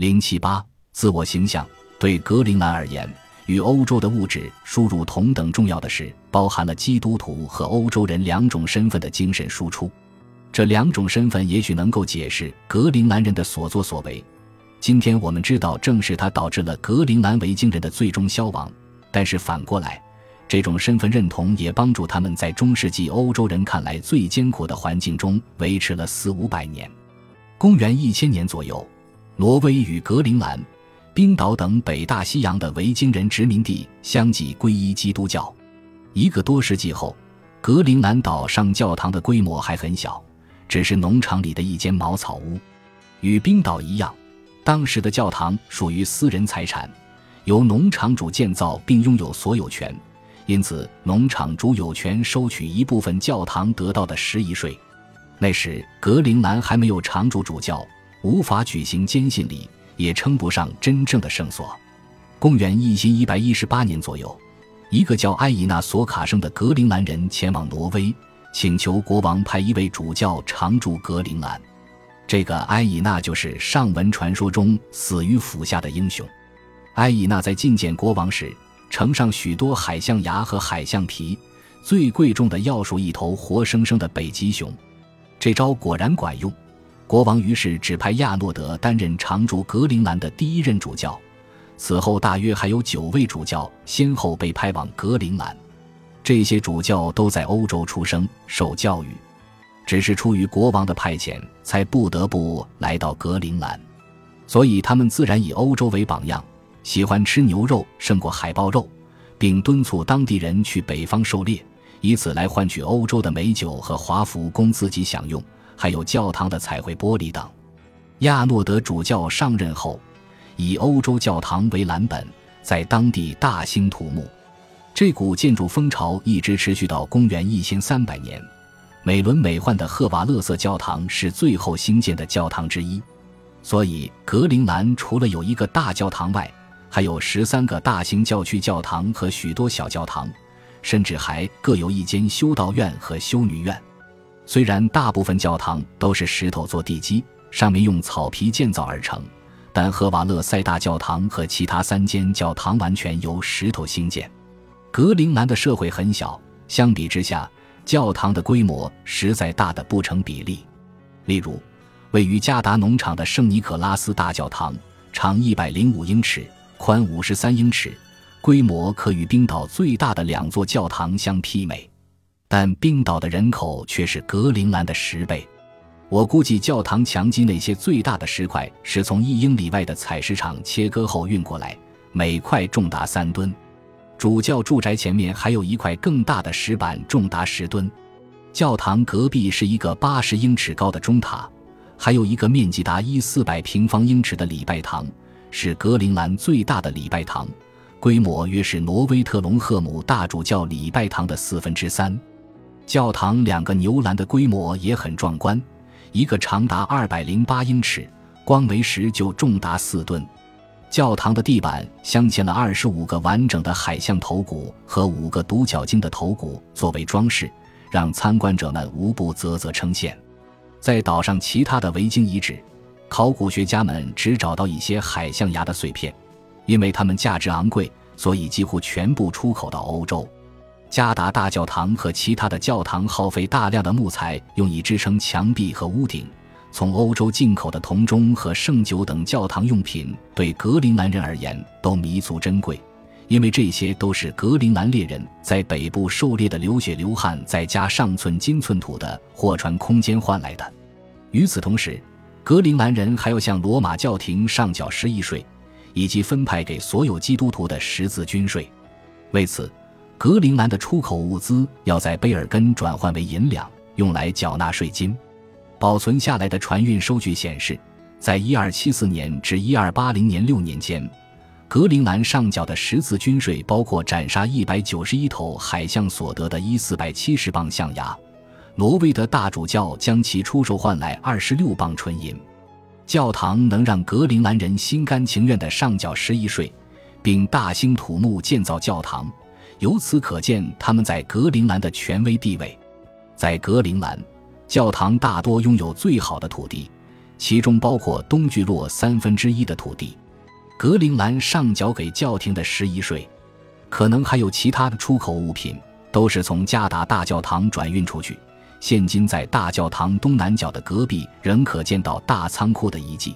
零七八自我形象对格陵兰而言，与欧洲的物质输入同等重要的是，包含了基督徒和欧洲人两种身份的精神输出。这两种身份也许能够解释格陵兰人的所作所为。今天我们知道，正是它导致了格陵兰维京人的最终消亡。但是反过来，这种身份认同也帮助他们在中世纪欧洲人看来最艰苦的环境中维持了四五百年。公元一千年左右，挪威与格陵兰、冰岛等北大西洋的维京人殖民地相继皈依基督教。一个多世纪后，格陵兰岛上教堂的规模还很小。只是农场里的一间茅草屋，与冰岛一样，当时的教堂属于私人财产，由农场主建造并拥有所有权，因此农场主有权收取一部分教堂得到的食遗税。那时格陵兰还没有常驻主教，无法举行坚信礼，也称不上真正的圣所。公元一千一百一十八年左右，一个叫埃伊纳索卡生的格陵兰人前往挪威。请求国王派一位主教常驻格陵兰。这个埃以纳就是上文传说中死于斧下的英雄。埃以纳在觐见国王时，呈上许多海象牙和海象皮，最贵重的要数一头活生生的北极熊。这招果然管用，国王于是指派亚诺德担任常驻格陵兰的第一任主教。此后，大约还有九位主教先后被派往格陵兰。这些主教都在欧洲出生、受教育，只是出于国王的派遣，才不得不来到格陵兰。所以他们自然以欧洲为榜样，喜欢吃牛肉胜过海豹肉，并敦促当地人去北方狩猎，以此来换取欧洲的美酒和华服供自己享用，还有教堂的彩绘玻璃等。亚诺德主教上任后，以欧洲教堂为蓝本，在当地大兴土木。这股建筑风潮一直持续到公元一千三百年。美轮美奂的赫瓦勒瑟教堂是最后兴建的教堂之一，所以格陵兰除了有一个大教堂外，还有十三个大型教区教堂和许多小教堂，甚至还各有一间修道院和修女院。虽然大部分教堂都是石头做地基，上面用草皮建造而成，但赫瓦勒塞大教堂和其他三间教堂完全由石头兴建。格陵兰的社会很小，相比之下，教堂的规模实在大的不成比例。例如，位于加达农场的圣尼可拉斯大教堂，长一百零五英尺，宽五十三英尺，规模可与冰岛最大的两座教堂相媲美。但冰岛的人口却是格陵兰的十倍。我估计，教堂墙基那些最大的石块是从一英里外的采石场切割后运过来，每块重达三吨。主教住宅前面还有一块更大的石板，重达十吨。教堂隔壁是一个八十英尺高的钟塔，还有一个面积达一四百平方英尺的礼拜堂，是格陵兰最大的礼拜堂，规模约是挪威特隆赫姆大主教礼拜堂的四分之三。教堂两个牛栏的规模也很壮观，一个长达二百零八英尺，光为石就重达四吨。教堂的地板镶嵌了二十五个完整的海象头骨和五个独角鲸的头骨作为装饰，让参观者们无不啧啧称羡。在岛上其他的维京遗址，考古学家们只找到一些海象牙的碎片，因为它们价值昂贵，所以几乎全部出口到欧洲。加达大教堂和其他的教堂耗费大量的木材，用以支撑墙壁和屋顶。从欧洲进口的铜钟和圣酒等教堂用品，对格陵兰人而言都弥足珍贵，因为这些都是格陵兰猎人在北部狩猎的流血流汗，再加上寸金寸土的货船空间换来的。与此同时，格陵兰人还要向罗马教廷上缴十亿税，以及分派给所有基督徒的十字军税。为此，格陵兰的出口物资要在贝尔根转换为银两，用来缴纳税金。保存下来的船运收据显示，在1274年至1280年六年间，格陵兰上缴的十字军税包括斩杀191头海象所得的一四百七十磅象牙。挪威的大主教将其出售换来二十六磅纯银。教堂能让格陵兰人心甘情愿地上缴十亿税，并大兴土木建造教堂，由此可见他们在格陵兰的权威地位。在格陵兰。教堂大多拥有最好的土地，其中包括东聚落三分之一的土地。格陵兰上缴给教廷的十一税，可能还有其他的出口物品，都是从加达大教堂转运出去。现今在大教堂东南角的隔壁仍可见到大仓库的遗迹。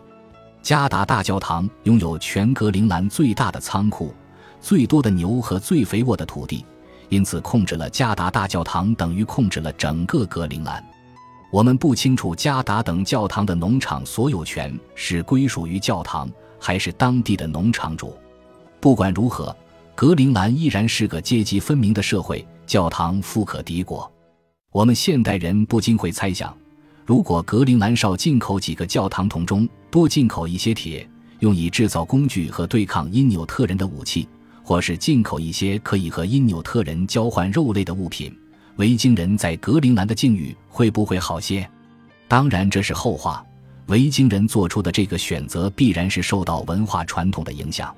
加达大教堂拥有全格陵兰最大的仓库、最多的牛和最肥沃的土地，因此控制了加达大教堂等于控制了整个格陵兰。我们不清楚加达等教堂的农场所有权是归属于教堂还是当地的农场主。不管如何，格陵兰依然是个阶级分明的社会，教堂富可敌国。我们现代人不禁会猜想，如果格陵兰少进口几个教堂铜钟，多进口一些铁，用以制造工具和对抗因纽特人的武器，或是进口一些可以和因纽特人交换肉类的物品，维京人在格陵兰的境遇会不会好些？当然，这是后话。维京人做出的这个选择，必然是受到文化传统的影响。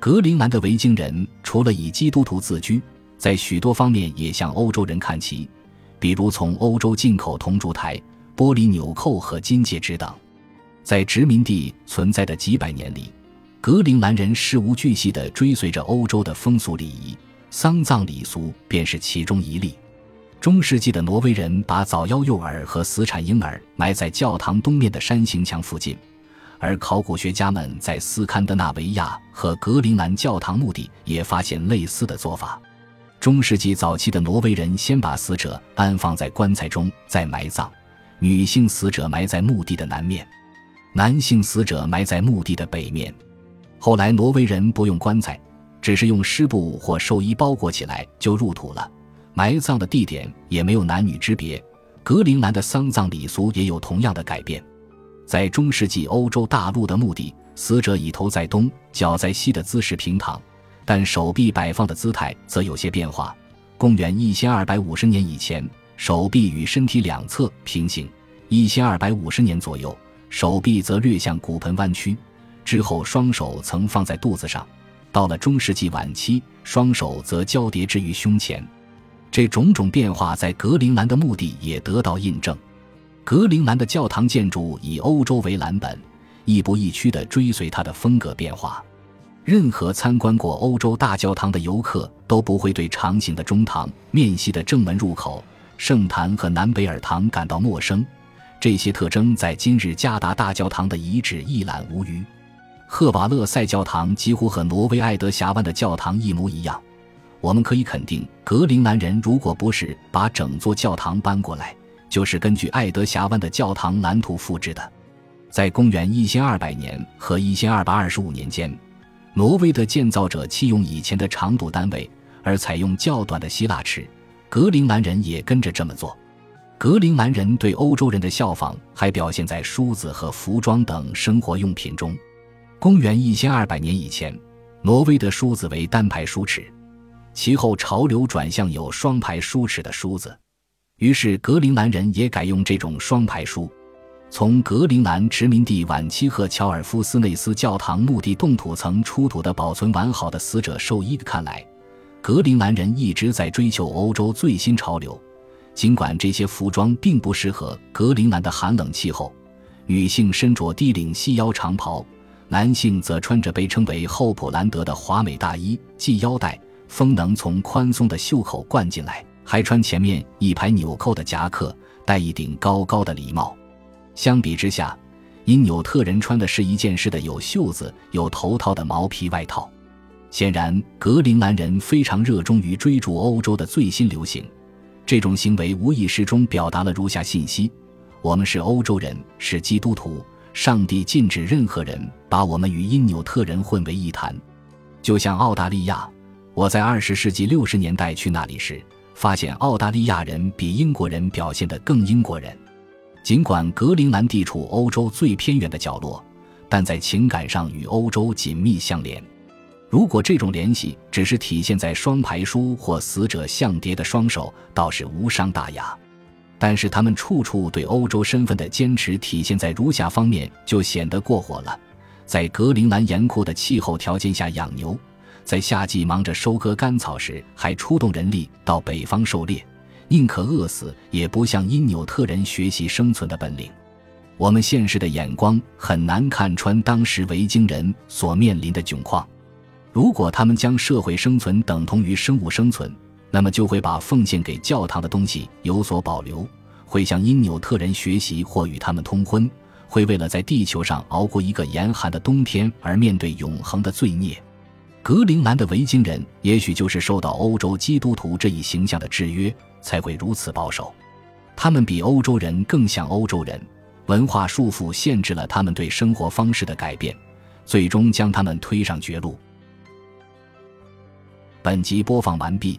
格陵兰的维京人除了以基督徒自居，在许多方面也向欧洲人看齐。比如从欧洲进口铜烛台、玻璃纽扣和金戒指等，在殖民地存在的几百年里，格陵兰人事无巨细地追随着欧洲的风俗礼仪，丧葬礼俗便是其中一例。中世纪的挪威人把早夭幼儿和死产婴儿埋在教堂东面的山形墙附近，而考古学家们在斯堪的纳维亚和格陵兰教堂墓地也发现类似的做法。中世纪早期的挪威人先把死者安放在棺材中再埋葬，女性死者埋在墓地的南面，男性死者埋在墓地的北面。后来挪威人不用棺材，只是用湿布或寿衣包裹起来就入土了，埋葬的地点也没有男女之别。格陵兰的丧葬礼俗也有同样的改变。在中世纪欧洲大陆的墓地，死者以头在东、脚在西的姿势平躺。但手臂摆放的姿态则有些变化。公元一千二百五十年以前，手臂与身体两侧平行；一千二百五十年左右，手臂则略向骨盆弯曲。之后，双手曾放在肚子上。到了中世纪晚期，双手则交叠置于胸前。这种种变化在格陵兰的墓地也得到印证。格陵兰的教堂建筑以欧洲为蓝本，亦步亦趋地追随它的风格变化。任何参观过欧洲大教堂的游客都不会对长形的中堂、面西的正门入口、圣坛和南北耳堂感到陌生。这些特征在今日加达大教堂的遗址一览无余。赫瓦勒塞教堂几乎和挪威爱德峡湾的教堂一模一样。我们可以肯定，格陵兰人如果不是把整座教堂搬过来，就是根据爱德峡湾的教堂蓝图复制的。在公元一千二百年和一千二百二十五年间。挪威的建造者弃用以前的长度单位，而采用较短的希腊尺。格陵兰人也跟着这么做。格陵兰人对欧洲人的效仿还表现在梳子和服装等生活用品中。公元一千二百年以前，挪威的梳子为单排梳齿，其后潮流转向有双排梳齿的梳子，于是格陵兰人也改用这种双排梳。从格陵兰殖民地晚期和乔尔夫斯内斯教堂墓地冻土层出土的保存完好的死者寿衣看来，格陵兰人一直在追求欧洲最新潮流。尽管这些服装并不适合格陵兰的寒冷气候，女性身着低领细腰长袍，男性则穿着被称为后普兰德的华美大衣，系腰带，风能从宽松的袖口灌进来，还穿前面一排纽扣的夹克，戴一顶高高的礼帽。相比之下，因纽特人穿的是一件式的有袖子、有头套的毛皮外套。显然，格陵兰人非常热衷于追逐欧洲的最新流行。这种行为无意识中表达了如下信息：我们是欧洲人，是基督徒。上帝禁止任何人把我们与因纽特人混为一谈。就像澳大利亚，我在二十世纪六十年代去那里时，发现澳大利亚人比英国人表现得更英国人。尽管格陵兰地处欧洲最偏远的角落，但在情感上与欧洲紧密相连。如果这种联系只是体现在双排书或死者相叠的双手，倒是无伤大雅。但是他们处处对欧洲身份的坚持体现在如下方面，就显得过火了：在格陵兰严酷的气候条件下养牛，在夏季忙着收割干草时，还出动人力到北方狩猎。宁可饿死，也不向因纽特人学习生存的本领。我们现实的眼光很难看穿当时维京人所面临的窘况。如果他们将社会生存等同于生物生存，那么就会把奉献给教堂的东西有所保留，会向因纽特人学习或与他们通婚，会为了在地球上熬过一个严寒的冬天而面对永恒的罪孽。格陵兰的维京人也许就是受到欧洲基督徒这一形象的制约，才会如此保守。他们比欧洲人更像欧洲人，文化束缚限制了他们对生活方式的改变，最终将他们推上绝路。本集播放完毕，